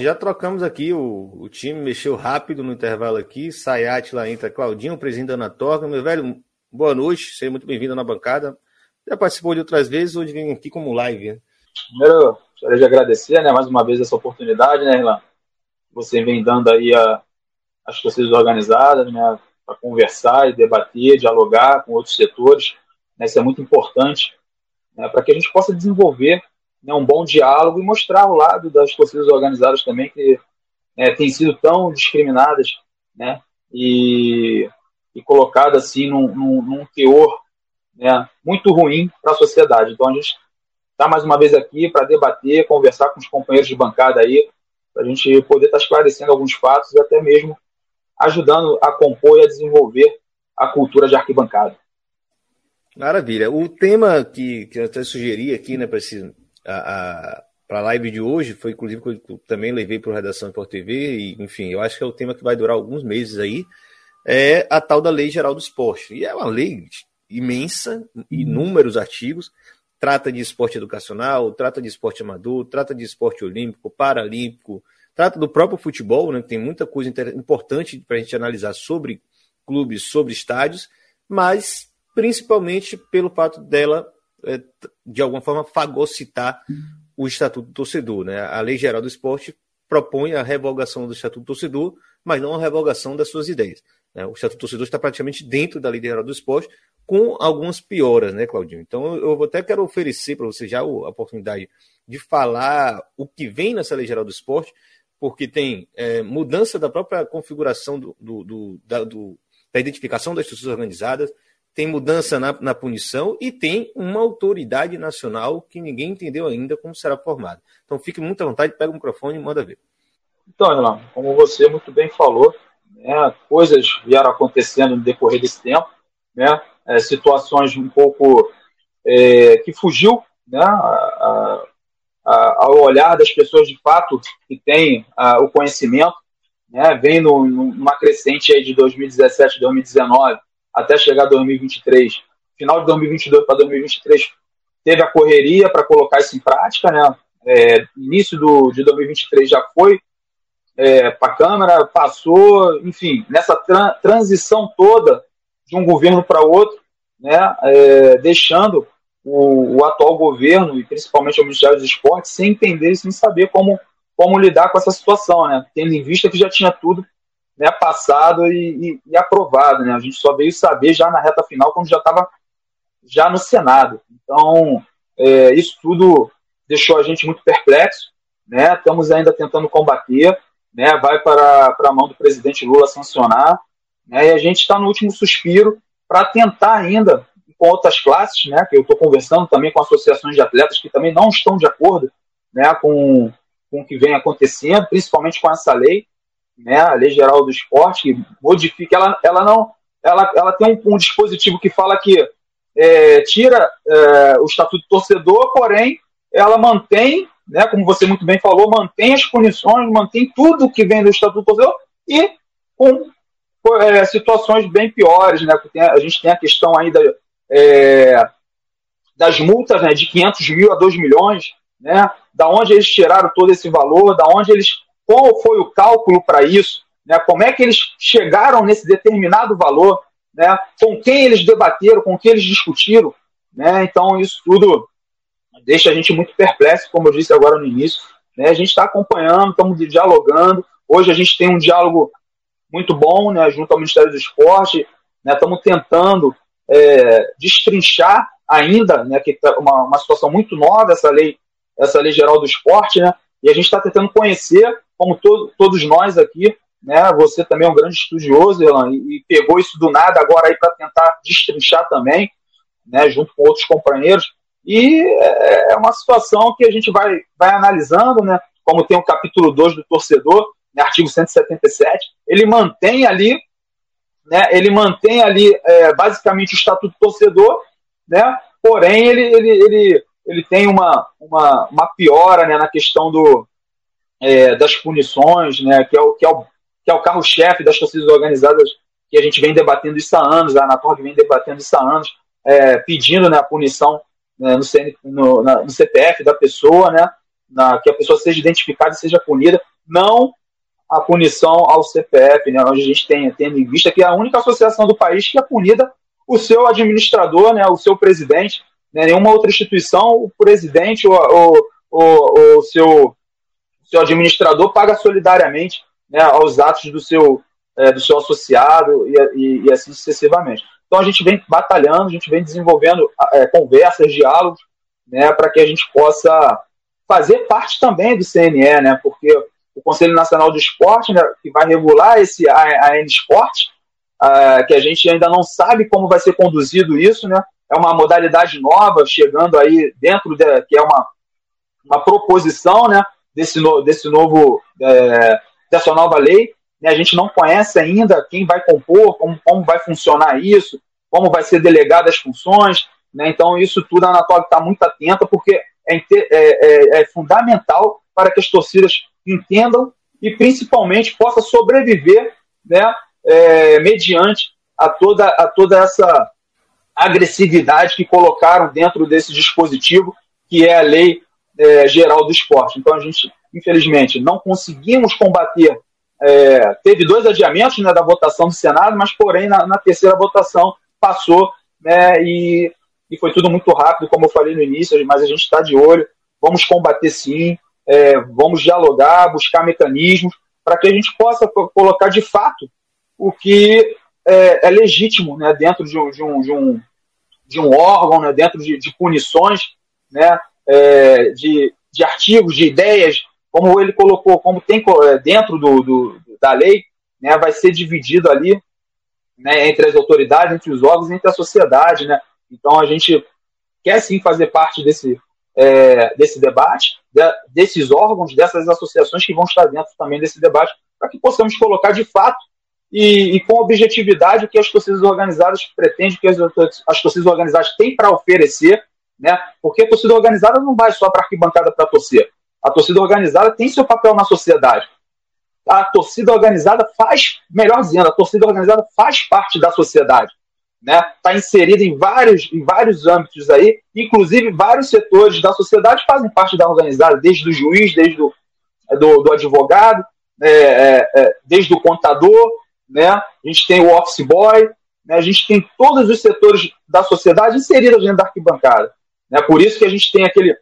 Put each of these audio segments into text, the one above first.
Já trocamos aqui, o, o time mexeu rápido no intervalo aqui. Sayat lá entra, Claudinho, presidente da Anatorga. Meu velho, boa noite, seja muito bem-vindo na bancada. Já participou de outras vezes, hoje vem aqui como live. Né? Primeiro, gostaria de agradecer, né, mais uma vez essa oportunidade, né, Irlan? Você vem dando aí a, as torcidas organizadas, né, para conversar e debater, dialogar com outros setores. Né, isso é muito importante né, para que a gente possa desenvolver né, um bom diálogo e mostrar o lado das torcidas organizadas também que é, têm sido tão discriminadas né, e, e colocadas assim num, num, num teor né, muito ruim para a sociedade. Então a gente está mais uma vez aqui para debater, conversar com os companheiros de bancada aí, para a gente poder estar tá esclarecendo alguns fatos e até mesmo ajudando a compor e a desenvolver a cultura de arquibancada. Maravilha. O tema que, que eu até sugeri aqui, né, para esse a, para a live de hoje, foi inclusive que eu também levei para o Redação Sport TV, e enfim, eu acho que é o tema que vai durar alguns meses aí, é a tal da Lei Geral do Esporte. E é uma lei imensa, inúmeros artigos, trata de esporte educacional, trata de esporte amador, trata de esporte olímpico, paralímpico, trata do próprio futebol, né, tem muita coisa importante para a gente analisar sobre clubes, sobre estádios, mas principalmente pelo fato dela de alguma forma, fagocitar o Estatuto do Torcedor. Né? A Lei Geral do Esporte propõe a revogação do Estatuto do Torcedor, mas não a revogação das suas ideias. Né? O Estatuto do Torcedor está praticamente dentro da Lei Geral do Esporte, com algumas pioras, né, Claudinho? Então, eu até quero oferecer para você já a oportunidade de falar o que vem nessa Lei Geral do Esporte, porque tem é, mudança da própria configuração do, do, do, da, do, da identificação das torcidas organizadas, tem mudança na, na, punição e tem uma autoridade nacional que ninguém entendeu ainda como será formada. Então fique muito à vontade, pega o microfone e manda ver. Então, Renan, como você muito bem falou, né, coisas vieram acontecendo no decorrer desse tempo, né, é, situações um pouco é, que fugiu né, a, a, ao olhar das pessoas de fato que têm a, o conhecimento, né, vem no, numa crescente aí de 2017, 2019, até chegar 2023. Final de 2022 para 2023 teve a correria para colocar isso em prática, né? É, início do, de 2023 já foi é, para a Câmara, passou, enfim, nessa tra transição toda de um governo para outro, né? É, deixando o, o, atual governo e principalmente o Ministério dos Esportes sem entender e sem saber como, como lidar com essa situação, né? Tendo em vista que já tinha tudo né, passado e, e, e, aprovado. Né? A gente só veio saber já na reta final, quando já estava já no Senado. Então, é, isso tudo deixou a gente muito perplexo. Né? Estamos ainda tentando combater. Né? Vai para, para a mão do presidente Lula sancionar. Né? E a gente está no último suspiro para tentar ainda, com outras classes, né? que eu estou conversando também com associações de atletas que também não estão de acordo né? com, com o que vem acontecendo, principalmente com essa lei, né, a Lei Geral do Esporte, que modifica, ela, ela não, ela, ela tem um, um dispositivo que fala que é, tira é, o estatuto do torcedor, porém ela mantém, né, como você muito bem falou, mantém as punições, mantém tudo que vem do estatuto do torcedor e com é, situações bem piores, né, a gente tem a questão ainda é, das multas, né, de 500 mil a 2 milhões, né, da onde eles tiraram todo esse valor, da onde eles qual foi o cálculo para isso, né? como é que eles chegaram nesse determinado valor, né? com quem eles debateram, com quem eles discutiram. Né? Então, isso tudo deixa a gente muito perplexo, como eu disse agora no início. Né? A gente está acompanhando, estamos dialogando. Hoje a gente tem um diálogo muito bom né, junto ao Ministério do Esporte. Né? Estamos tentando é, destrinchar ainda, né, que é uma, uma situação muito nova, essa lei, essa lei geral do esporte, né? E a gente está tentando conhecer, como to todos nós aqui, né? Você também é um grande estudioso, e, e pegou isso do nada agora aí para tentar destrinchar também, né? Junto com outros companheiros. E é, é uma situação que a gente vai, vai analisando, né? Como tem o capítulo 2 do torcedor, né, artigo 177, ele mantém ali, né? Ele mantém ali é, basicamente o estatuto do torcedor, né? Porém, ele, ele, ele, ele tem uma, uma, uma piora né, na questão do, é, das punições, né? Que é o, que é o que é o carro-chefe das torcidas organizadas, que a gente vem debatendo isso há anos, a Anatorg vem debatendo isso há anos, é, pedindo né, a punição né, no, CN, no, na, no, CPF da pessoa, né, na, que a pessoa seja identificada e seja punida, não a punição ao CPF, né, onde a gente tem, tendo em vista que é a única associação do país que é punida o seu administrador, né, o seu presidente, né, nenhuma outra instituição, o presidente ou o seu, seu administrador paga solidariamente né, aos atos do seu, é, do seu associado e, e, e, assim sucessivamente. Então a gente vem batalhando, a gente vem desenvolvendo é, conversas, diálogos, né, para que a gente possa fazer parte também do CNE, né, porque o Conselho Nacional do Esporte, né, que vai regular esse AN Esporte, uh, que a gente ainda não sabe como vai ser conduzido isso, né, é uma modalidade nova chegando aí dentro de, que é uma, uma proposição, né, desse, no, desse novo é, dessa nova lei. Né? A gente não conhece ainda quem vai compor, como, como vai funcionar isso, como vai ser delegada as funções. Né? Então, isso tudo a Anatólia está muito atenta, porque é, é, é, é, fundamental para que as torcidas entendam e, principalmente, possa sobreviver né, é, mediante a toda, a toda essa agressividade que colocaram dentro desse dispositivo, que é a lei é, geral do esporte. Então, a gente infelizmente, não conseguimos combater. É, teve dois adiamentos né, da votação do Senado, mas, porém, na, na terceira votação passou né, e, e, foi tudo muito rápido, como eu falei no início, mas a gente está de olho. Vamos combater sim, é, vamos dialogar, buscar mecanismos para que a gente possa colocar de fato o que é, é legítimo né, dentro de um, de, um, de, um, de um órgão, né, dentro de, de punições, né, é, de, de artigos, de ideias como ele colocou, como tem é, dentro do, do da lei, né, vai ser dividido ali né, entre as autoridades, entre os órgãos, entre a sociedade, né? Então a gente quer sim fazer parte desse é, desse debate, de, desses órgãos, dessas associações que vão estar dentro também desse debate, para que possamos colocar de fato e, e, com objetividade o que as torcidas organizadas pretendem, o que as, as torcidas organizadas têm para oferecer, né? Porque a torcida organizada não vai só para arquibancada para torcer. A torcida organizada tem seu papel na sociedade. A torcida organizada faz, melhor dizendo, a torcida organizada faz parte da sociedade. Está né? Tá inserida em vários, em vários âmbitos aí, inclusive vários setores da sociedade fazem parte da organizada, desde o juiz, desde o, do, do advogado, é, é, é, desde o contador, né? a gente tem o office boy, né? a gente tem todos os setores da sociedade inseridos dentro da arquibancada. Né? Por isso que a gente tem aquele,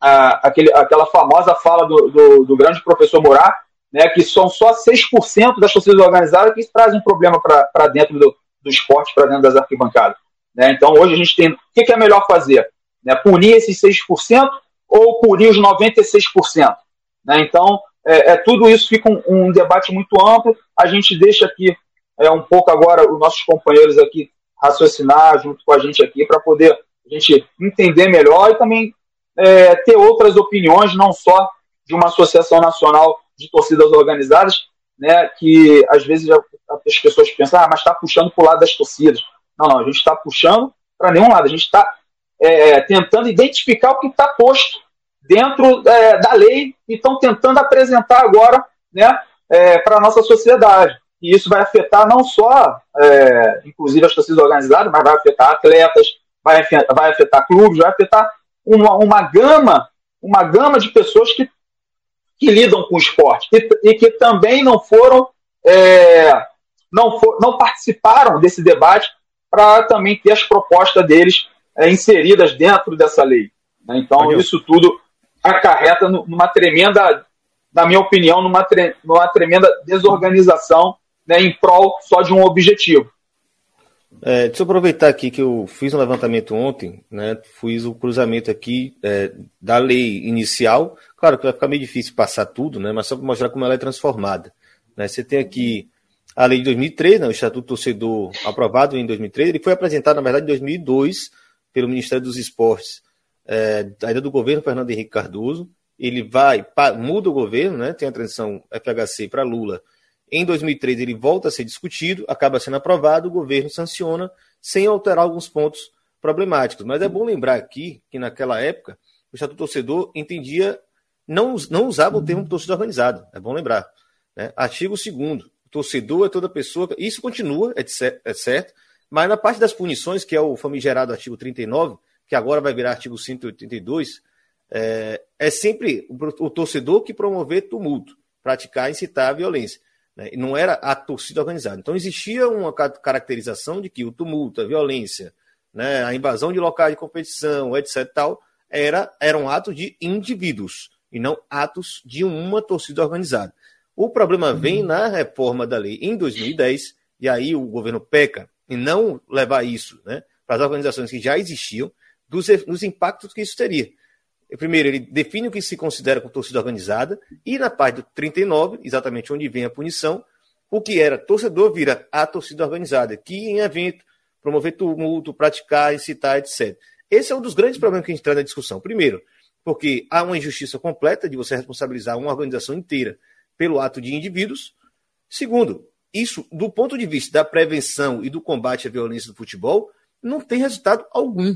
a, aquele, aquela famosa fala do, do, do, grande professor Morar, né, que são só 6% das torcidas organizadas que trazem problema para dentro do, do esporte, para dentro das arquibancadas. Né? Então, hoje a gente tem. O que, que é melhor fazer? Né? Punir esses 6% ou punir os 96%? Né? Então, é, é, tudo isso fica um, um, debate muito amplo. A gente deixa aqui é, um pouco agora os nossos companheiros aqui raciocinar junto com a gente aqui para poder a gente entender melhor e também é, ter outras opiniões, não só de uma associação nacional de torcidas organizadas, né, que às vezes as pessoas pensam, ah, mas está puxando para o lado das torcidas. Não, não, a gente está puxando para nenhum lado, a gente está é, tentando identificar o que está posto dentro é, da lei e estão tentando apresentar agora né, é, para a nossa sociedade. E isso vai afetar não só, é, inclusive, as torcidas organizadas, mas vai afetar atletas, vai, vai afetar clubes, vai afetar uma, uma gama uma gama de pessoas que, que lidam com o esporte e, e que também não foram é, não, for, não participaram desse debate para também ter as propostas deles é, inseridas dentro dessa lei. Né? Então, isso tudo acarreta numa tremenda, na minha opinião, numa, tre, numa tremenda desorganização né, em prol só de um objetivo. É, deixa eu aproveitar aqui que eu fiz um levantamento ontem, né? Fiz o cruzamento aqui é, da lei inicial. Claro que vai ficar meio difícil passar tudo, né? Mas só para mostrar como ela é transformada. Né? Você tem aqui a lei de 2003, né? o Estatuto Torcedor aprovado em 2003. Ele foi apresentado, na verdade, em 2002 pelo Ministério dos Esportes, é, ainda do governo Fernando Henrique Cardoso. Ele vai, muda o governo, né? Tem a transição FHC para Lula em 2003 ele volta a ser discutido, acaba sendo aprovado, o governo sanciona sem alterar alguns pontos problemáticos. Mas é bom lembrar aqui que naquela época o Estatuto Torcedor entendia, não, não usava o termo torcida organizada, é bom lembrar. Né? Artigo 2 torcedor é toda pessoa, isso continua, é, é certo, mas na parte das punições, que é o famigerado artigo 39, que agora vai virar artigo 182, é, é sempre o, o torcedor que promover tumulto, praticar, incitar a violência. Né? Não era a torcida organizada. Então existia uma caracterização de que o tumulto, a violência, né, a invasão de locais de competição, etc. Tal, era, eram atos de indivíduos e não atos de uma torcida organizada. O problema vem na reforma da lei em 2010, e aí o governo peca em não levar isso né, para as organizações que já existiam, dos, dos impactos que isso teria. Primeiro, ele define o que se considera como torcida organizada, e na parte do 39, exatamente onde vem a punição, o que era torcedor vira a torcida organizada, que em evento, promover tumulto, praticar, incitar, etc. Esse é um dos grandes problemas que a gente traz na discussão. Primeiro, porque há uma injustiça completa de você responsabilizar uma organização inteira pelo ato de indivíduos. Segundo, isso, do ponto de vista da prevenção e do combate à violência do futebol, não tem resultado algum.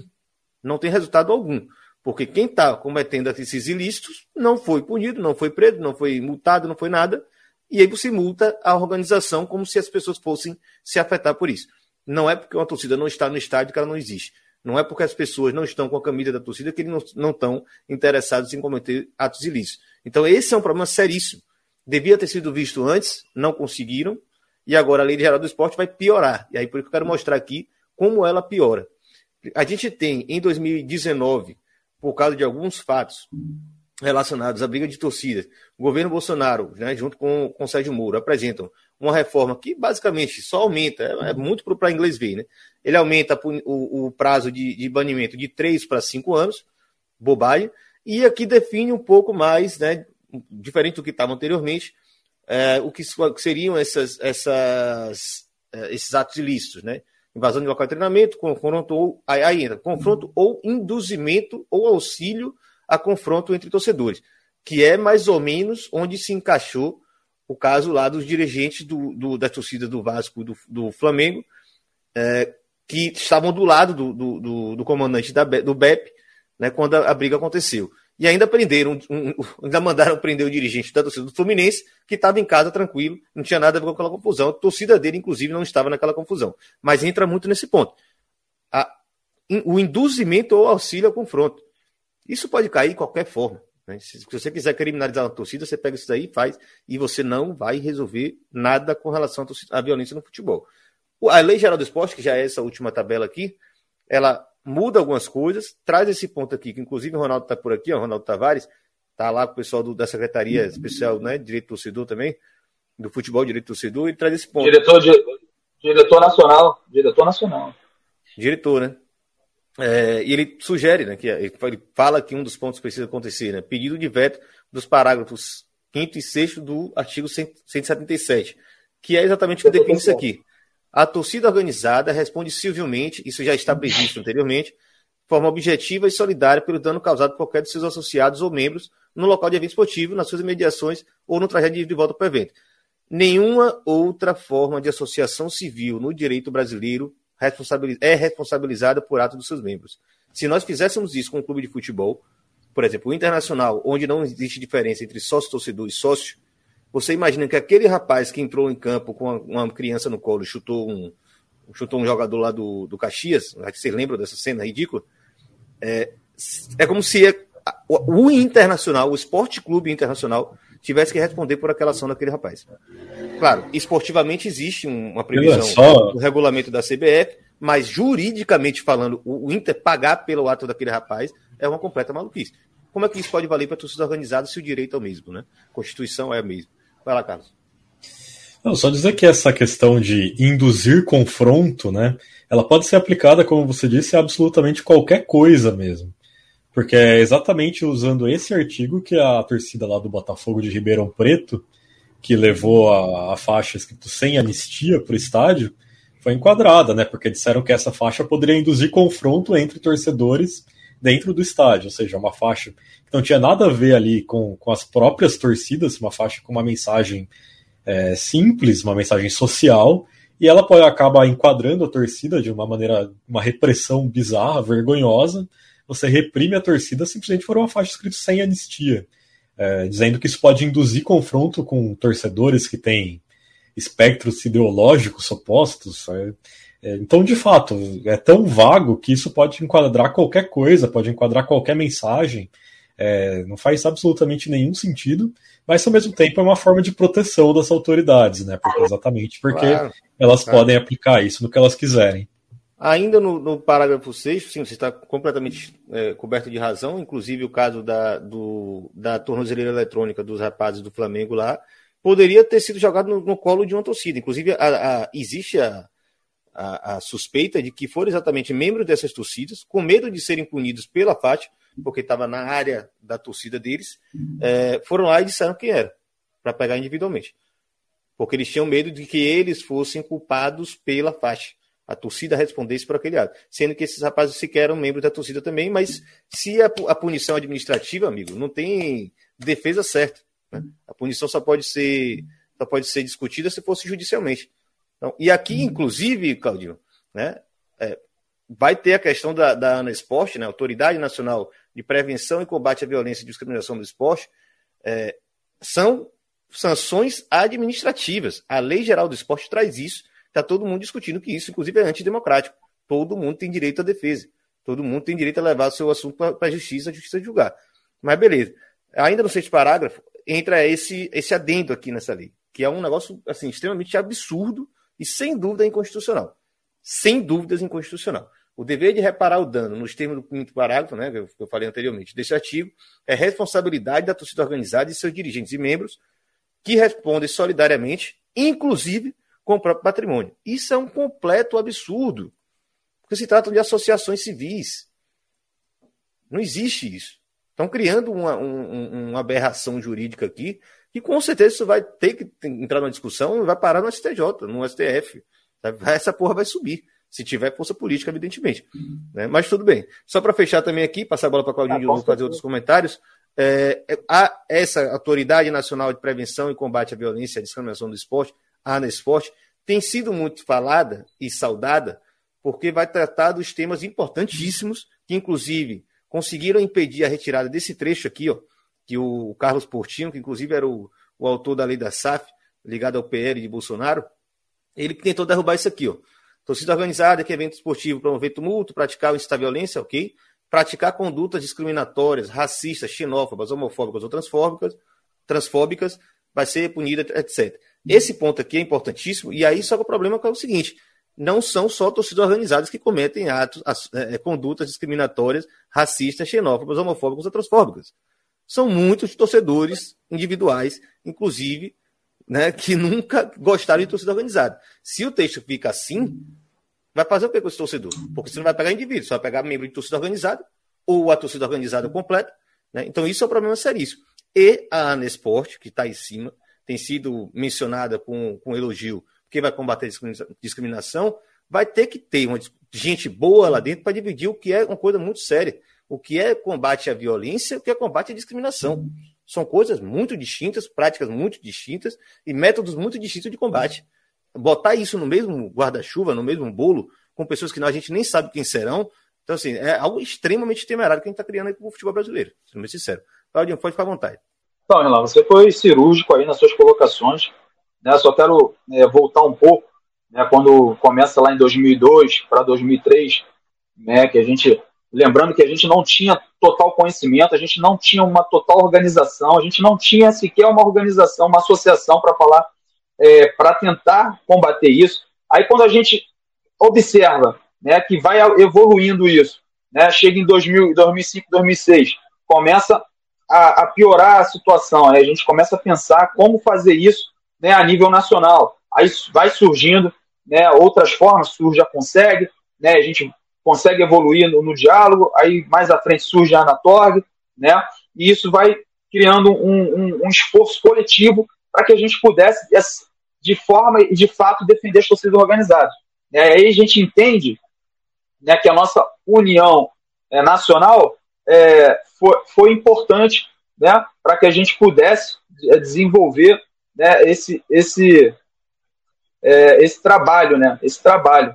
Não tem resultado algum. Porque quem está cometendo esses ilícitos não foi punido, não foi preso, não foi multado, não foi nada. E aí você multa a organização como se as pessoas fossem se afetar por isso. Não é porque uma torcida não está no estádio que ela não existe. Não é porque as pessoas não estão com a camisa da torcida que eles não, estão interessados em cometer atos ilícitos. Então, esse é um problema seríssimo. Devia ter sido visto antes, não conseguiram, e agora a Lei Geral do Esporte vai piorar. E aí, por isso que eu quero mostrar aqui como ela piora. A gente tem, em 2019, por causa de alguns fatos relacionados à briga de torcidas. O governo Bolsonaro, né, junto com, com o Sérgio Moro, apresentam uma reforma que basicamente só aumenta, é, é muito para inglês ver, né? Ele aumenta o, o prazo de, de, banimento de 3 para 5 anos, bobagem, e aqui define um pouco mais, né, diferente do que estava anteriormente, é, o que seriam essas, essas, é, esses atos ilícitos, né? Invasão de local de treinamento, confronto ou entra, confronto ou induzimento ou auxílio a confronto entre torcedores, que é mais ou menos onde se encaixou o caso lá dos dirigentes do, do da torcida do Vasco do, do Flamengo, é, que estavam do lado do, do, do comandante da, do BEP, né, quando a, a briga aconteceu. E ainda prenderam, um, ainda mandaram prender o dirigente da torcida do Fluminense, que estava em casa tranquilo, não tinha nada a ver com aquela confusão. A torcida dele, inclusive, não estava naquela confusão. Mas entra muito nesse ponto. A, o induzimento ou auxílio ao confronto. Isso pode cair de qualquer forma. Né? Se, você quiser criminalizar a torcida, você pega isso daí e faz, e você não vai resolver nada com relação à violência no futebol. A Lei Geral do Esporte, que já é essa última tabela aqui, ela muda algumas coisas, traz esse ponto aqui, que inclusive o Ronaldo está por aqui, o Ronaldo Tavares, está lá com o pessoal do, da Secretaria Especial, né, Direito Torcedor também, do Futebol Direito Torcedor, e traz esse ponto. Diretor, diretor nacional, diretor nacional. Diretor, né? É, e ele sugere, né, que ele fala que um dos pontos que precisa acontecer, né, pedido de veto dos parágrafos 5 e 6 do artigo 177, que é exatamente o que define isso aqui. A torcida organizada responde civilmente, isso já está previsto anteriormente, de forma objetiva e solidária pelo dano causado por qualquer de seus associados ou membros no local de evento esportivo, nas suas imediações ou no trajeto de volta para o evento. Nenhuma outra forma de associação civil no direito brasileiro é responsabilizada por ato dos seus membros. Se nós fizéssemos isso com um clube de futebol, por exemplo, o Internacional, onde não existe diferença entre sócio-torcedor e sócio, você imagina que aquele rapaz que entrou em campo com uma, criança no colo e chutou um, chutou um jogador lá do, do Caxias, vocês lembram dessa cena ridícula? É, é como se é, o, o Internacional, o Esporte Clube Internacional, tivesse que responder por aquela ação daquele rapaz. Claro, esportivamente existe uma previsão só... regulamento da CBF, mas juridicamente falando, o, Inter pagar pelo ato daquele rapaz é uma completa maluquice. Como é que isso pode valer para torcida organizada se o direito é o mesmo, né? A Constituição é a mesma. Vai lá, Carlos. Não, só dizer que essa questão de induzir confronto, né, ela pode ser aplicada, como você disse, a absolutamente qualquer coisa mesmo. Porque é exatamente usando esse artigo que a torcida lá do Botafogo de Ribeirão Preto, que levou a, a faixa escrito sem anistia para o estádio, foi enquadrada, né? Porque disseram que essa faixa poderia induzir confronto entre torcedores dentro do estádio, ou seja, uma faixa que não tinha nada a ver ali com, com as próprias torcidas, uma faixa com uma mensagem é, simples, uma mensagem social, e ela pode acabar enquadrando a torcida de uma maneira, uma repressão bizarra, vergonhosa. Você reprime a torcida simplesmente por uma faixa escrita sem anistia, é, dizendo que isso pode induzir confronto com torcedores que têm espectros ideológicos opostos. É, então, de fato, é tão vago que isso pode enquadrar qualquer coisa, pode enquadrar qualquer mensagem. É, não faz absolutamente nenhum sentido, mas ao mesmo tempo é uma forma de proteção das autoridades, né? Porque, exatamente porque claro, elas claro. podem aplicar isso no que elas quiserem. Ainda no, no parágrafo 6, sim, você está completamente é, coberto de razão, inclusive o caso da, do, da tornozeleira eletrônica dos rapazes do Flamengo lá, poderia ter sido jogado no, no colo de uma torcida. Inclusive, a, a, existe a, a, suspeita de que foram exatamente membros dessas torcidas, com medo de serem punidos pela FAT, porque estava na área da torcida deles, é, foram lá e disseram quem era, para pegar individualmente. Porque eles tinham medo de que eles fossem culpados pela FAT. A torcida respondesse por aquele ato. Sendo que esses rapazes sequer eram membros da torcida também, mas se a, a punição administrativa, amigo, não tem defesa certa. Né? A punição só pode ser só pode ser discutida se fosse judicialmente. Então, e aqui, uhum. inclusive, Claudio, né, é, vai ter a questão da, da ANA Esporte, né, Autoridade Nacional de Prevenção e Combate à Violência e Discriminação do Esporte, é, são sanções administrativas. A Lei Geral do Esporte traz isso. Está todo mundo discutindo que isso, inclusive, é antidemocrático. Todo mundo tem direito à defesa. Todo mundo tem direito a levar o seu assunto para a justiça, a justiça julgar. Mas beleza. Ainda no sexto parágrafo, entra esse, esse adendo aqui nessa lei, que é um negócio assim, extremamente absurdo e sem dúvida inconstitucional. Sem dúvidas inconstitucional. O dever de reparar o dano, nos termos do quinto parágrafo, né, que eu falei anteriormente, desse artigo, é responsabilidade da torcida organizada e seus dirigentes e membros que respondem solidariamente, inclusive com o próprio patrimônio. Isso é um completo absurdo, porque se trata de associações civis. Não existe isso. Estão criando uma, um, uma aberração jurídica aqui que com certeza isso vai ter que entrar numa discussão e vai parar no STJ, no STF. Essa porra vai subir, se tiver força política, evidentemente. Né? Mas tudo bem. Só para fechar também aqui, passar a bola para Claudinho ah, fazer outros comentários. É, a, essa Autoridade Nacional de Prevenção e Combate à Violência e à Discriminação do Esporte, a ANA Esporte, tem sido muito falada e saudada porque vai tratar dos temas importantíssimos que, inclusive, conseguiram impedir a retirada desse trecho aqui, ó, que o Carlos Portinho, que inclusive era o, o autor da lei da SAF, ligado ao PL de Bolsonaro, ele tentou derrubar isso aqui, ó. Torcida organizada, que é evento esportivo, promover tumulto, praticar ou incitar violência, ok? Praticar condutas discriminatórias, racistas, xenófobas, homofóbicas ou transfóbicas, transfóbicas, vai ser punida, etc. Esse ponto aqui é importantíssimo, e aí só que o problema é o seguinte: não são só torcidas organizadas que cometem atos, é, condutas discriminatórias, racistas, xenófobas, homofóbicas ou transfóbicas são muitos torcedores individuais, inclusive, né, que nunca gostaram de torcida organizada. Se o texto fica assim, vai fazer o que com esse torcedor? Porque você não vai pegar indivíduo, você vai pegar membro de torcida organizada ou a torcida organizada completa. Né? Então, isso é um problema seríssimo. E a Anesport, que está em cima, tem sido mencionada com, com elogio, porque vai combater discriminação, vai ter que ter uma, gente boa lá dentro para dividir o que é uma coisa muito séria o que é combate à violência, o que é combate à discriminação. São coisas muito distintas, práticas muito distintas e métodos muito distintos de combate. Botar isso no mesmo guarda-chuva, no mesmo bolo, com pessoas que a gente nem sabe quem serão. Então, assim, é algo extremamente temerário que a gente está criando aí para o futebol brasileiro, sendo bem sincero. Claudinho, pode ficar à vontade. Então, Renan, você foi cirúrgico aí nas suas colocações. Né? Só quero é, voltar um pouco, né? quando começa lá em 2002 para 2003, né? que a gente Lembrando que a gente não tinha total conhecimento, a gente não tinha uma total organização, a gente não tinha sequer uma organização, uma associação para falar, é, para tentar combater isso. Aí quando a gente observa né, que vai evoluindo isso, né, chega em 2000, 2005, 2006, começa a, a piorar a situação, a gente começa a pensar como fazer isso né, a nível nacional. Aí vai surgindo né, outras formas, surge a Consegue, né, a gente consegue evoluir no, no diálogo, aí mais à frente surge a Anatorg, né, e isso vai criando um, um, um esforço coletivo para que a gente pudesse, de forma e de fato, defender as torcidas organizadas. Né, aí a gente entende né, que a nossa união é, nacional é, foi, foi importante né, para que a gente pudesse é, desenvolver né, esse, esse, é, esse trabalho, né, esse trabalho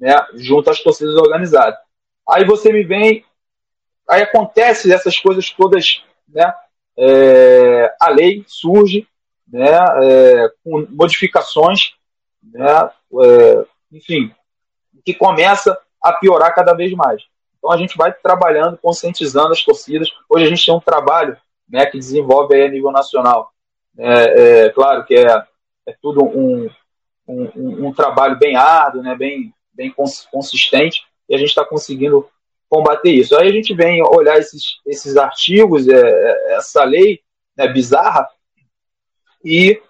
né, junto às torcidas organizadas. Aí você me vem, aí acontece essas coisas todas, né, é, a lei surge, né, é, com modificações, né, é, enfim, que começa a piorar cada vez mais. Então a gente vai trabalhando, conscientizando as torcidas. Hoje a gente tem um trabalho né, que desenvolve a nível nacional. É, é claro que é, é tudo um, um, um, trabalho bem árduo, né, bem, bem consistente, e a gente está conseguindo combater isso. Aí a gente vem olhar esses, esses artigos, é, é, essa lei né, bizarra, e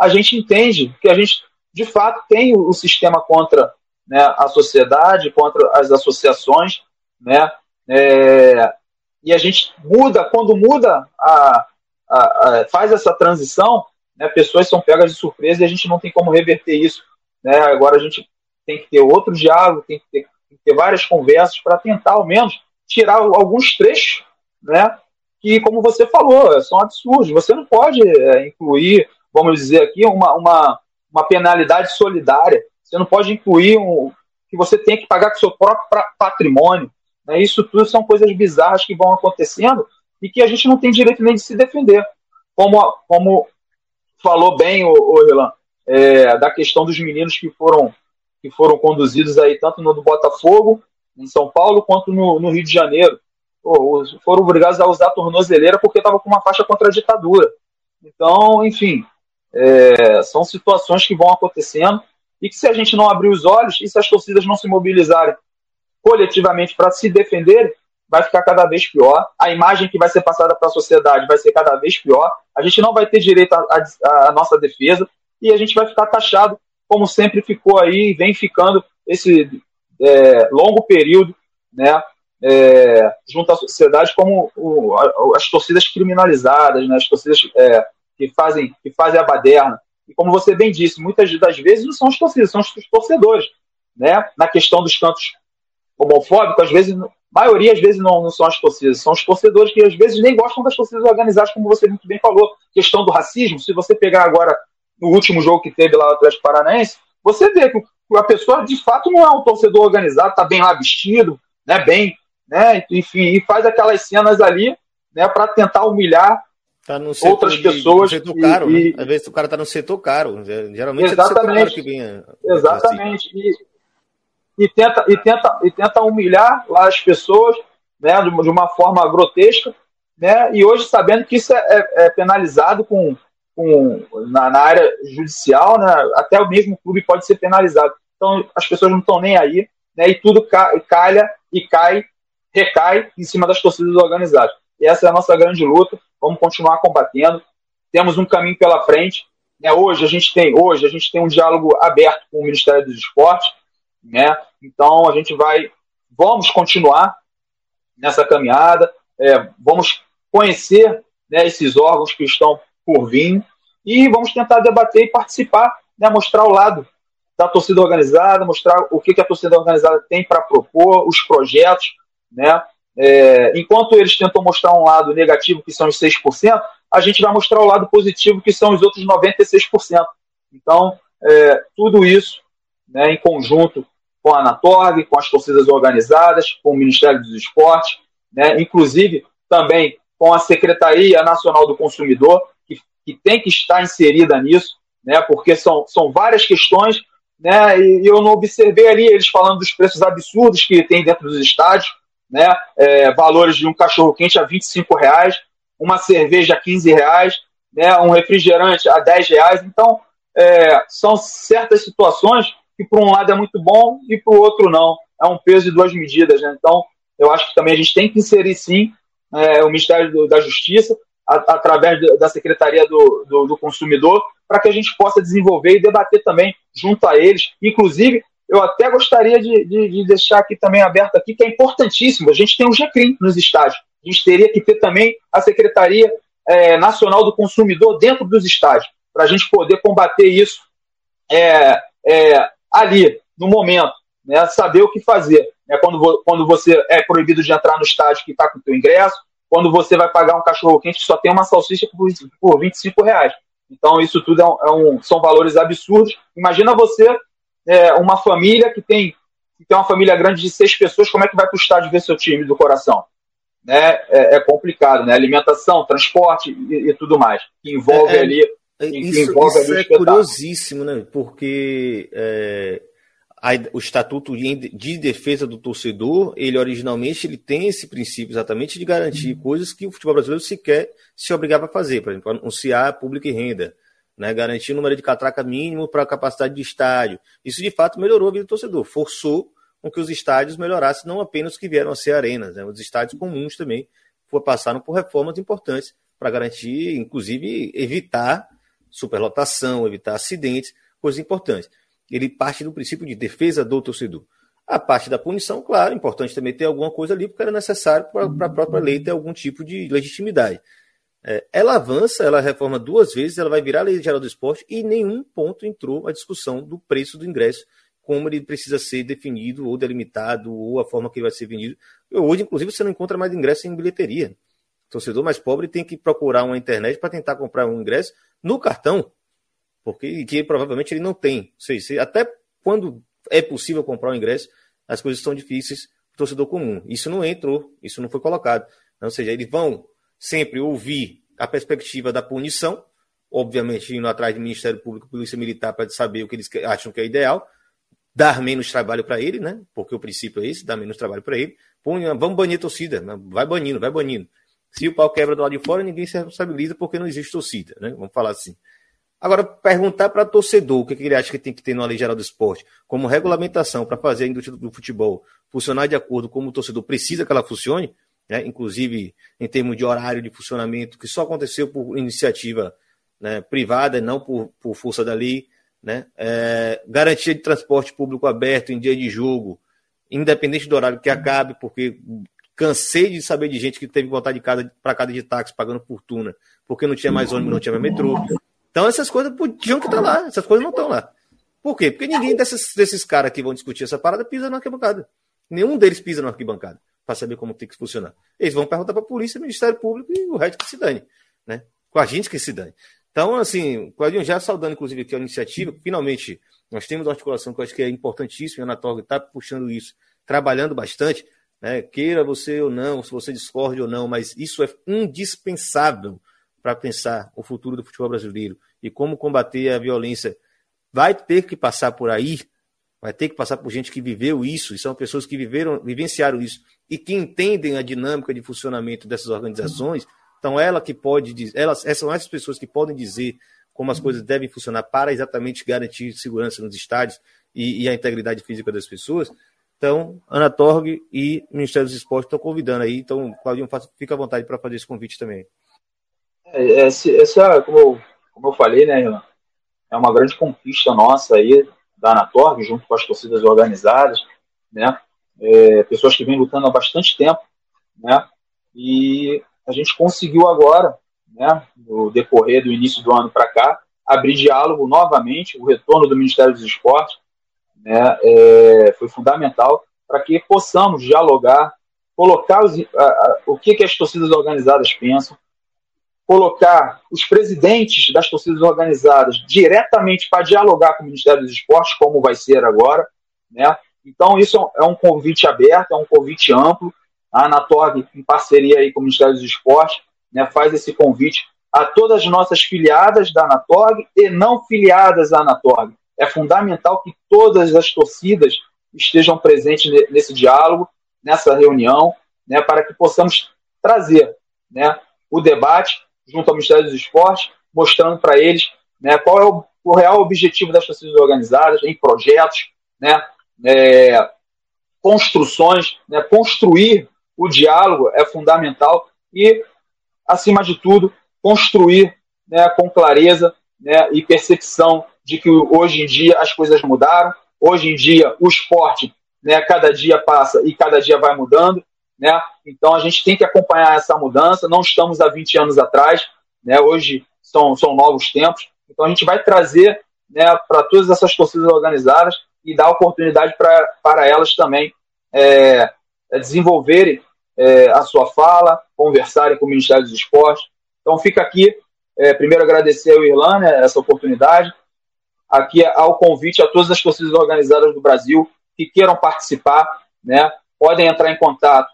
a gente entende que a gente, de fato, tem o, sistema contra né, a sociedade, contra as associações, né, é, e a gente muda, quando muda, a, a, a, faz essa transição, né, pessoas são pegas de surpresa e a gente não tem como reverter isso. Né? Agora a gente tem que ter outro diálogo, tem que ter, tem que ter várias conversas para tentar, ao menos, tirar alguns trechos, né, que, como você falou, são absurdos. Você não pode é, incluir, vamos dizer aqui, uma, uma, uma penalidade solidária. Você não pode incluir um, que você tem que pagar com seu próprio patrimônio. Né? Isso tudo são coisas bizarras que vão acontecendo e que a gente não tem direito nem de se defender. Como, como falou bem o, o Relan, é, da questão dos meninos que foram, que foram conduzidos aí tanto no do Botafogo, em São Paulo, quanto no, no Rio de Janeiro. Foram obrigados a usar a tornozeleira porque estava com uma faixa contra a ditadura. Então, enfim, é, são situações que vão acontecendo e que se a gente não abrir os olhos e se as torcidas não se mobilizarem coletivamente para se defender, vai ficar cada vez pior. A imagem que vai ser passada para a sociedade vai ser cada vez pior. A gente não vai ter direito à nossa defesa e a gente vai ficar taxado, como sempre ficou aí e vem ficando esse é, longo período, né? É, junto à sociedade como o, as torcidas criminalizadas, né, as torcidas é, que fazem que fazem a baderna. E como você bem disse, muitas das vezes não são as torcidas, são os torcedores, né? Na questão dos cantos homofóbico, às vezes, maioria às vezes não, não, são as torcidas, são os torcedores que às vezes nem gostam das torcidas organizadas, como você muito bem falou. Questão do racismo, se você pegar agora no último jogo que teve lá no Atlético Paranaense, você vê que a pessoa de fato não é um torcedor organizado, está bem lá vestido, né, bem, né, enfim, e faz aquelas cenas ali, né, para tentar humilhar tá no outras pessoas. De, setor caro, e, né? Às vezes o cara está no setor caro, geralmente exatamente, é do setor caro que vem. Exatamente. Assim. E, e tenta, e tenta, e tenta humilhar lá as pessoas né, de, uma forma grotesca, né, e hoje sabendo que isso é, é, é penalizado com, com, na, na, área judicial, né, até o mesmo clube pode ser penalizado. Então as pessoas não estão nem aí, né, e tudo ca, calha e cai, recai em cima das torcidas organizadas. E essa é a nossa grande luta, vamos continuar combatendo, temos um caminho pela frente. Né, hoje a gente tem hoje a gente tem um diálogo aberto com o Ministério dos Esportes, né? Então a gente vai, vamos continuar nessa caminhada, é, vamos conhecer né, esses órgãos que estão por vir e vamos tentar debater e participar, né, mostrar o lado da torcida organizada, mostrar o que, que a torcida organizada tem para propor, os projetos, né? É, enquanto eles tentam mostrar um lado negativo, que são os 6%, a gente vai mostrar o lado positivo, que são os outros 96%. Então, é, tudo isso né, em conjunto com a Anatorg, com as torcidas organizadas, com o Ministério dos Esportes, né, inclusive também com a Secretaria Nacional do Consumidor, que, tem que estar inserida nisso, né, porque são, são várias questões, né, e eu não observei ali eles falando dos preços absurdos que tem dentro dos estádios, né, é, valores de um cachorro-quente a 25 reais, uma cerveja a 15 reais, né, um refrigerante a 10 reais, então é, são certas situações que por um lado é muito bom e o outro não. É um peso de duas medidas. Né? Então, eu acho que também a gente tem que inserir, sim, é, o Ministério da Justiça, a, através da Secretaria do, do, do, Consumidor, para que a gente possa desenvolver e debater também junto a eles. Inclusive, eu até gostaria de, de, de deixar aqui também aberto aqui, que é importantíssimo, a gente tem o GCRIM nos estádios, a gente teria que ter também a Secretaria é, Nacional do Consumidor dentro dos estádios, para a gente poder combater isso é, é, ali, no momento, né, saber o que fazer. Né, quando, quando você é proibido de entrar no estádio que está com o seu ingresso, quando você vai pagar um cachorro quente que só tem uma salsicha por, por 25 reais. Então, isso tudo é um, é um, são valores absurdos. Imagina você, é, uma família que tem, que tem uma família grande de seis pessoas, como é que vai para o estádio ver seu time do coração? Né? É, é complicado, né? Alimentação, transporte e, e tudo mais. Que envolve é, é ali. isso, envolve isso ali é curiosíssimo, né? Porque o estatuto de defesa do torcedor, ele originalmente ele tem esse princípio exatamente de garantir uhum. coisas que o futebol brasileiro sequer se obrigava a fazer, por exemplo, anunciar público e renda, né, garantir o número de catraca mínimo para a capacidade de estádio. Isso de fato melhorou a vida do torcedor, forçou com que os estádios melhorassem, não apenas que vieram a ser arenas, né, os estádios comuns também passaram por reformas importantes para garantir, inclusive, evitar superlotação, evitar acidentes, coisas importantes ele parte do princípio de defesa do torcedor. A parte da punição, claro, importante também ter alguma coisa ali, porque era necessário para a própria lei ter algum tipo de legitimidade. É, ela avança, ela reforma duas vezes, ela vai virar a lei geral do esporte e nenhum ponto entrou a discussão do preço do ingresso, como ele precisa ser definido ou delimitado, ou a forma que ele vai ser vendido. Hoje, inclusive, você não encontra mais ingresso em bilheteria. O torcedor mais pobre tem que procurar uma internet para tentar comprar um ingresso no cartão porque que provavelmente ele não tem. Sei, sei, até quando é possível comprar o ingresso, as coisas são difíceis para o torcedor comum. Isso não entrou, isso não foi colocado. Ou seja, eles vão sempre ouvir a perspectiva da punição, obviamente indo atrás do Ministério Público, Polícia Militar, para saber o que eles acham que é ideal, dar menos trabalho para ele, né? Porque o princípio é esse, dar menos trabalho para ele. Punha, vamos banir a torcida, né? vai banindo, vai banindo. Se o pau quebra do lado de fora, ninguém se responsabiliza porque não existe torcida, né? Vamos falar assim. Agora, perguntar para torcedor o que, ele acha que tem que ter na Lei Geral do Esporte, como regulamentação para fazer a indústria do futebol funcionar de acordo com o torcedor precisa que ela funcione, né, inclusive em termos de horário de funcionamento, que só aconteceu por iniciativa né, privada, não por, por força da lei, né, é, garantia de transporte público aberto em dia de jogo, independente do horário que acabe, porque cansei de saber de gente que teve voltar de casa para casa de táxi pagando fortuna, porque não tinha mais ônibus, não tinha mais metrô. Então essas coisas podiam que estar tá lá, essas coisas não estão lá. Por quê? Porque ninguém desses, desses caras que vão discutir essa parada pisa na arquibancada. Nenhum deles pisa na arquibancada para saber como tem que funcionar. Eles vão perguntar para a polícia, Ministério Público e o resto que se dane. Né? Com a gente que se dane. Então, assim, Claudinho, já saudando, inclusive, aqui a iniciativa, finalmente nós temos uma articulação que eu acho que é importantíssima, a Ana Torg está puxando isso, trabalhando bastante, né? queira você ou não, se você discorde ou não, mas isso é indispensável para pensar o futuro do futebol brasileiro e como combater a violência, vai ter que passar por aí, vai ter que passar por gente que viveu isso, e são pessoas que viveram, vivenciaram isso e que entendem a dinâmica de funcionamento dessas organizações. Então, ela que pode elas, são essas pessoas que podem dizer como as coisas devem funcionar para exatamente garantir segurança nos estádios e, e a integridade física das pessoas. Então, Ana Torg e Ministério dos Esportes estão convidando aí. Então, Claudinho, fica à vontade para fazer esse convite também. É, esse, essa, como eu, como eu falei, né, é uma grande conquista nossa aí da Anatorg, junto com as torcidas organizadas, né, é, pessoas que vêm lutando há bastante tempo, né, e a gente conseguiu agora, né, no decorrer do início do ano para cá, abrir diálogo novamente, o retorno do Ministério dos Esportes, né, é, foi fundamental para que possamos dialogar, colocar os, a, a, o que, que as torcidas organizadas pensam, colocar os presidentes das torcidas organizadas diretamente para dialogar com o Ministério dos Esportes, como vai ser agora. Né? Então, isso é um convite aberto, é um convite amplo. A Anatorg, em parceria aí com o Ministério dos Esportes, né, faz esse convite a todas as nossas filiadas da Anatorg e não filiadas à Anatorg. É fundamental que todas as torcidas estejam presentes nesse diálogo, nessa reunião, né, para que possamos trazer né, o debate junto ao Ministério dos Esportes, mostrando para eles né, qual é o, o, real objetivo das torcidas organizadas em projetos, né, é, construções, né, construir o diálogo é fundamental e, acima de tudo, construir né, com clareza né, e percepção de que hoje em dia as coisas mudaram, hoje em dia o esporte, né, cada dia passa e cada dia vai mudando, né? Então a gente tem que acompanhar essa mudança. Não estamos há 20 anos atrás, né? Hoje são, são novos tempos. Então a gente vai trazer, né, para todas essas torcidas organizadas e dar oportunidade pra, para elas também é, é, desenvolverem é, a sua fala, conversarem com o Ministério dos Esportes. Então fica aqui, é, primeiro agradecer ao Irlan né, essa oportunidade, aqui ao convite a todas as torcidas organizadas do Brasil que queiram participar, né, podem entrar em contato.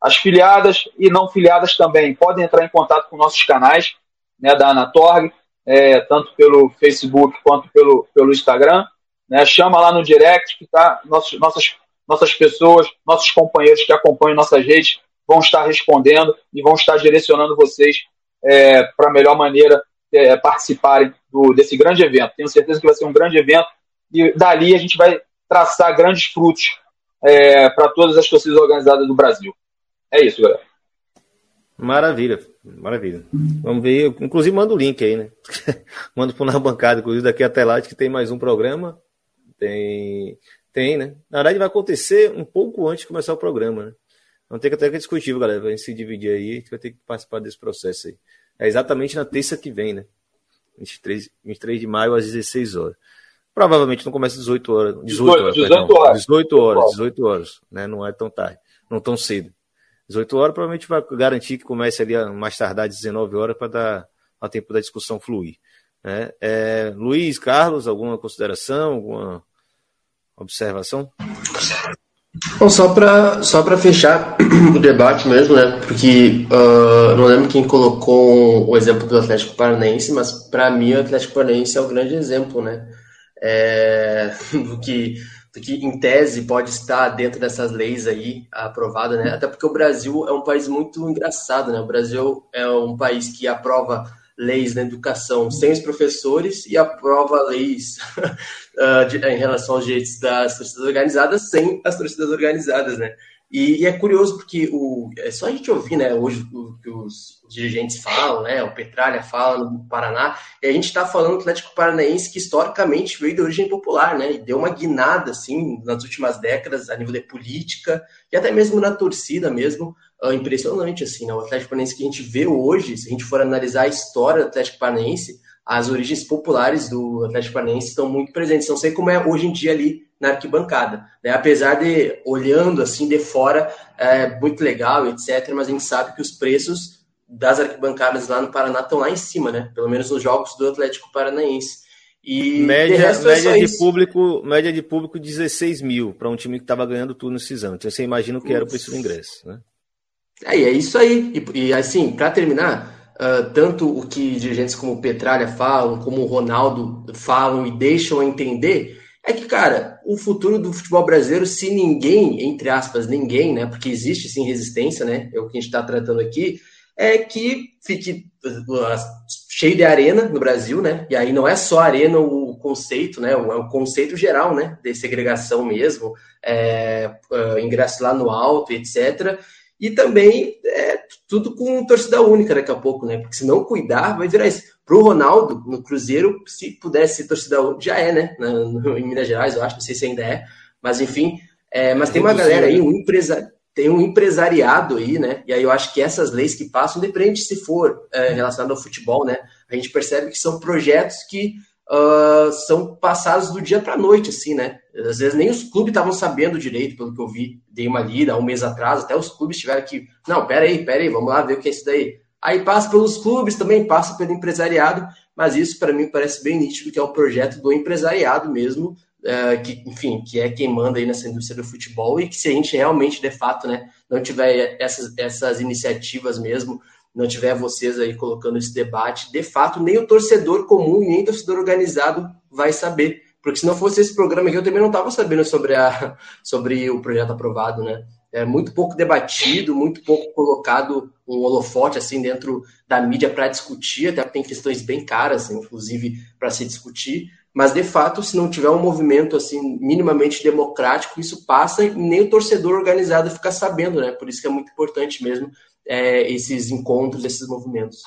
As filiadas e não filiadas também podem entrar em contato com nossos canais né, da Anatorg, é, tanto pelo Facebook quanto pelo, pelo Instagram. Né, chama lá no direct que tá, nossos, nossas nossas pessoas, nossos companheiros que acompanham nossas redes vão estar respondendo e vão estar direcionando vocês é, para a melhor maneira é, participarem do, desse grande evento. Tenho certeza que vai ser um grande evento e dali a gente vai traçar grandes frutos é, para todas as torcidas organizadas do Brasil. É isso, galera. Maravilha, maravilha. Vamos ver. Inclusive, manda o link aí, né? Manda para na bancada. Inclusive, daqui até lá, que tem mais um programa. Tem tem, né? Na verdade, vai acontecer um pouco antes de começar o programa, né? Não tem que até que discutir, galera. Vai se dividir aí, a gente vai ter que participar desse processo aí. É exatamente na terça que vem, né? 23, 23 de maio, às 16 horas. Provavelmente não começa às 18 horas. 18 horas, 18 horas. 18 horas, 18 horas, né? Não é tão tarde, não tão cedo. 18 horas provavelmente vai garantir que comece ali mais tardar às 19 horas para dar a tempo da discussão fluir. Né? É, Luiz, Carlos, alguma consideração, alguma observação? Bom, só para só fechar o debate mesmo, né? Porque uh, não lembro quem colocou o exemplo do Atlético Paranaense, mas para mim o Atlético Paranaense é o grande exemplo, né? É, do, que, que em tese pode estar dentro dessas leis aí aprovada, né? Até porque o Brasil é um país muito engraçado, né? O Brasil é um país que aprova leis na educação sem os professores e aprova leis de, em relação aos direitos das torcidas organizadas sem as torcidas organizadas, né? E, e, é curioso porque o, é só a gente ouvir, né, hoje o que os dirigentes falam, né, o Petralha fala no Paraná, e a gente está falando do Atlético Paranaense que historicamente veio de origem popular, né, e deu uma guinada, assim, nas últimas décadas a nível de política e até mesmo na torcida mesmo, uh, impressionante, assim, né, o Atlético Paranaense que a gente vê hoje, se a gente for analisar a história do Atlético Paranaense, as origens populares do Atlético Paranaense estão muito presentes. Não sei como é hoje em dia ali na arquibancada, né? Apesar de olhando assim de fora é muito legal, etc. Mas a gente sabe que os preços das arquibancadas lá no Paraná estão lá em cima, né? Pelo menos nos jogos do Atlético Paranaense. E média, é média de público, média de público 16 mil para um time que estava ganhando tudo nesse ano. Então você imagina o que era o preço do ingresso, né? É, é isso aí. E, e assim, para terminar, Uh, tanto o que dirigentes como Petralha falam, como o Ronaldo falam e deixam entender, é que, cara, o futuro do futebol brasileiro, se ninguém, entre aspas, ninguém, né, porque existe sim resistência, né, é o que a gente está tratando aqui, é que fique uh, cheio de arena no Brasil, né, e aí não é só arena o conceito, né, é o conceito geral, né, de segregação mesmo, é, uh, ingresso lá no alto, etc., e também é, tudo com torcida única daqui a pouco, né? Porque se não cuidar, vai virar isso. Pro Ronaldo, no Cruzeiro, se pudesse ser torcida única, já é, né? Na, no, em Minas Gerais, eu acho, não sei se ainda é. Mas enfim, é, mas tem uma galera aí, um empresa, tem um empresariado aí, né? E aí eu acho que essas leis que passam, depende se for é, relacionado ao futebol, né? A gente percebe que são projetos que uh, são passados do dia para a noite, assim, né? Às vezes nem os clubes estavam sabendo direito, pelo que eu vi, dei uma lida um mês atrás, até os clubes tiveram que, não, peraí, peraí, vamos lá ver o que é isso daí. Aí passa pelos clubes, também passa pelo empresariado, mas isso para mim parece bem nítido que é o projeto do empresariado mesmo, uh, que, enfim, que é quem manda aí nessa indústria do futebol e que se a gente realmente, de fato, né, não tiver essas, essas iniciativas mesmo, não tiver vocês aí colocando esse debate, de fato, nem o torcedor comum, nem o torcedor organizado vai saber. Porque se não fosse esse programa aqui, eu também não estava sabendo sobre, a, sobre o projeto aprovado, né? É muito pouco debatido, muito pouco colocado um holofote assim dentro da mídia para discutir, até tem questões bem caras, inclusive, para se discutir. Mas de fato, se não tiver um movimento assim minimamente democrático, isso passa e nem o torcedor organizado fica sabendo, né? Por isso que é muito importante mesmo é, esses encontros, esses movimentos.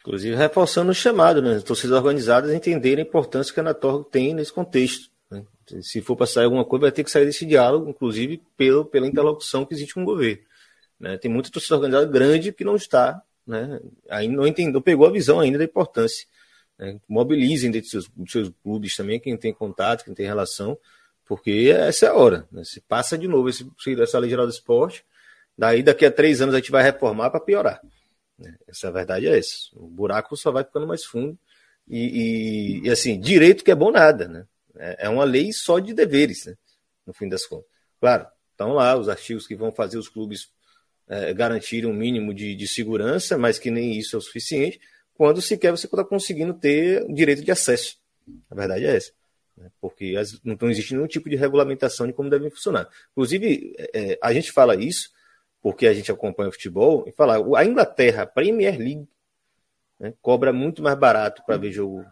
Inclusive reforçando o chamado, né? As torcidas organizadas entenderem a importância que a Anatorg tem nesse contexto. Né? Se for para sair alguma coisa, vai ter que sair desse diálogo, inclusive pelo, pela interlocução que existe com o governo. Né? Tem muita torcida organizada grande que não está, né? ainda não entendeu, pegou a visão ainda da importância. Né? Mobilizem dentro dos seus, dos seus clubes também, quem tem contato, quem tem relação, porque essa é a hora. Né? Se passa de novo esse, essa lei geral do esporte, daí daqui a três anos a gente vai reformar para piorar. Né? Essa a verdade é essa. O buraco só vai ficando mais fundo. E, e, e, assim, direito que é bom nada, né? É, é uma lei só de deveres, né? No fim das contas. Claro, estão lá os artigos que vão fazer os clubes é, garantirem um mínimo de, de, segurança, mas que nem isso é o suficiente, quando sequer você está conseguindo ter direito de acesso. A verdade é essa. Né? Porque não existe nenhum tipo de regulamentação de como devem funcionar. Inclusive, é, a gente fala isso porque a gente acompanha o futebol, e falar, a Inglaterra, Premier League, né, cobra muito mais barato para ver jogo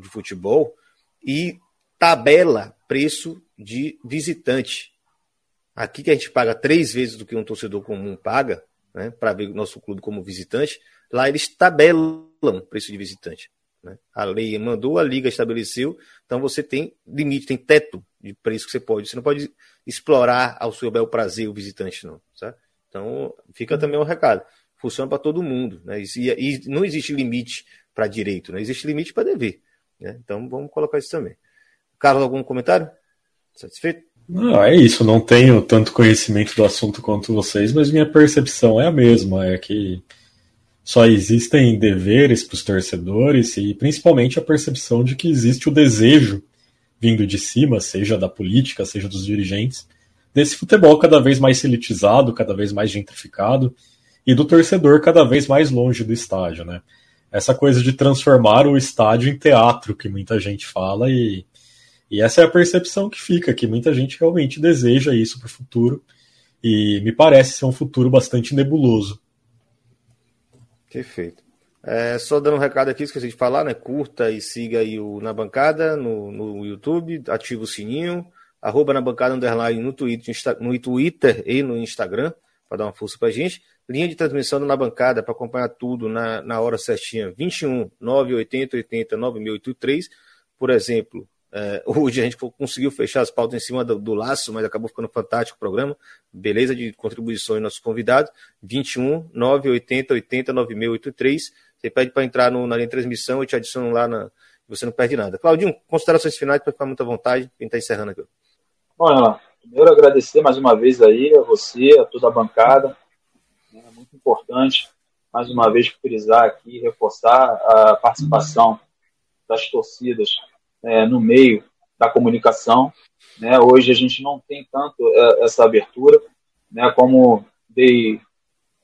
de futebol e tabela preço de visitante. Aqui que a gente paga três vezes do que um torcedor comum paga, né, para ver o nosso clube como visitante, lá eles tabelam preço de visitante. Né? A lei mandou, a liga estabeleceu, então você tem limite, tem teto de preço que você pode. Você não pode explorar ao seu bel prazer o visitante, não. Sabe? Então, fica também um recado. Funciona para todo mundo. Né? E, e, não existe limite para direito, né? existe limite para dever. Né? Então, vamos colocar isso também. Carlos, algum comentário? Satisfeito? Não, é isso. Não tenho tanto conhecimento do assunto quanto vocês, mas minha percepção é a mesma. É que só existem deveres para os torcedores e principalmente a percepção de que existe o desejo vindo de cima, seja da política, seja dos dirigentes, desse futebol cada vez mais elitizado, cada vez mais gentrificado, e do torcedor cada vez mais longe do estádio, né? Essa coisa de transformar o estádio em teatro que muita gente fala e, e essa é a percepção que fica, que muita gente realmente deseja isso para o futuro e me parece ser um futuro bastante nebuloso. Perfeito. É, só dando um recado aqui, esqueci de falar, né? Curta e siga aí o Na Bancada no, no YouTube, ativa o sininho, arroba na bancada underline no Twitter, no Twitter e no Instagram, para dar uma força para a gente. Linha de transmissão na bancada para acompanhar tudo na, na hora certinha, 21 980 80 9083. Por exemplo, é, hoje a gente conseguiu fechar as pautas em cima do, do, laço, mas acabou ficando fantástico o programa. Beleza de contribuições nossos convidados. 21 980 80 9683. Você pede para entrar no, na linha de transmissão, eu te adiciono lá na. Você não perde nada. Claudinho, considerações finais para ficar muito à vontade. Quem está encerrando aqui. Bom, Renan, primeiro agradecer mais uma vez aí a você, a toda a bancada. É muito importante, mais uma vez, frisar aqui, reforçar a participação das torcidas é, no meio da comunicação. Né? Hoje a gente não tem tanto é, essa abertura, né? como dei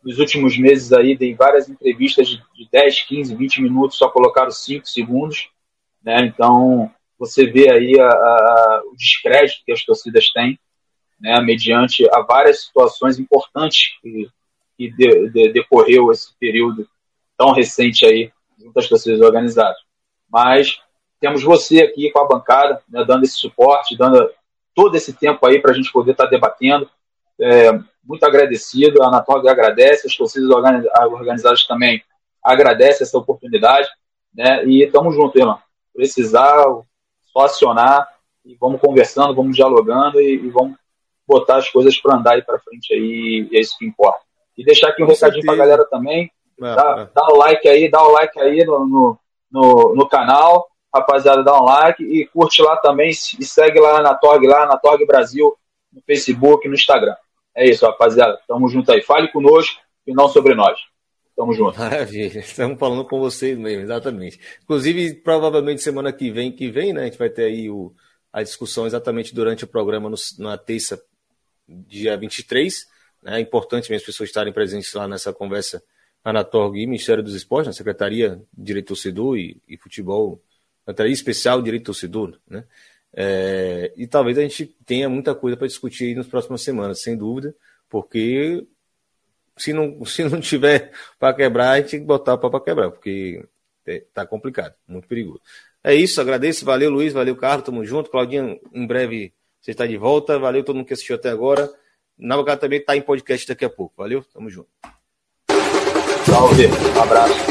nos últimos meses aí, dei várias entrevistas de 10, 15, 20 minutos, só colocaram 5 segundos. Né? Então, você vê aí a, a, o descrédito que as torcidas têm, né, mediante a várias situações importantes que, que de, de, decorreu esse período tão recente aí junto às torcidas organizadas. Mas temos você aqui com a bancada, né, dando esse suporte, dando todo esse tempo aí para a gente poder estar tá debatendo. É, muito agradecido, a Anatólia agradece, as torcidas organizadas também agradecem essa oportunidade, né, e estamos juntos, irmão. Precisar, só acionar e vamos conversando, vamos dialogando e, e vamos botar as coisas para andar aí para frente aí, e é isso que importa. E deixar aqui um Com recadinho para a galera também, é, dá, é. dá o like aí, dá o like aí no, no, no, no, canal, rapaziada, dá um like e curte lá também e segue lá na Torg, lá na Torg Brasil, no Facebook, no Instagram. É isso, rapaziada, tamo junto aí. Fale conosco e não sobre nós. Tamo junto. Maravilha, estamos falando com vocês mesmo, exatamente. Inclusive, provavelmente semana que vem, que vem, né, a gente vai ter aí o, a discussão exatamente durante o programa no, na terça, dia 23. Né, é importante mesmo as pessoas estarem presentes lá nessa conversa na Torg e Ministério dos Esportes, na Secretaria de Direito Torcedor e, e Futebol, Secretaria Especial de Direito Torcedor, né? É, e talvez a gente tenha muita coisa para discutir aí nas próximas semanas, sem dúvida, porque se não, se não tiver para quebrar, a gente tem que botar para quebrar, porque é, tá complicado, muito perigoso. É isso, agradeço, valeu Luiz, valeu Carlos, tamo junto. Claudinha, em breve você está de volta, valeu todo mundo que assistiu até agora. Na também está em podcast daqui a pouco, valeu, tamo junto. Salve, um abraço.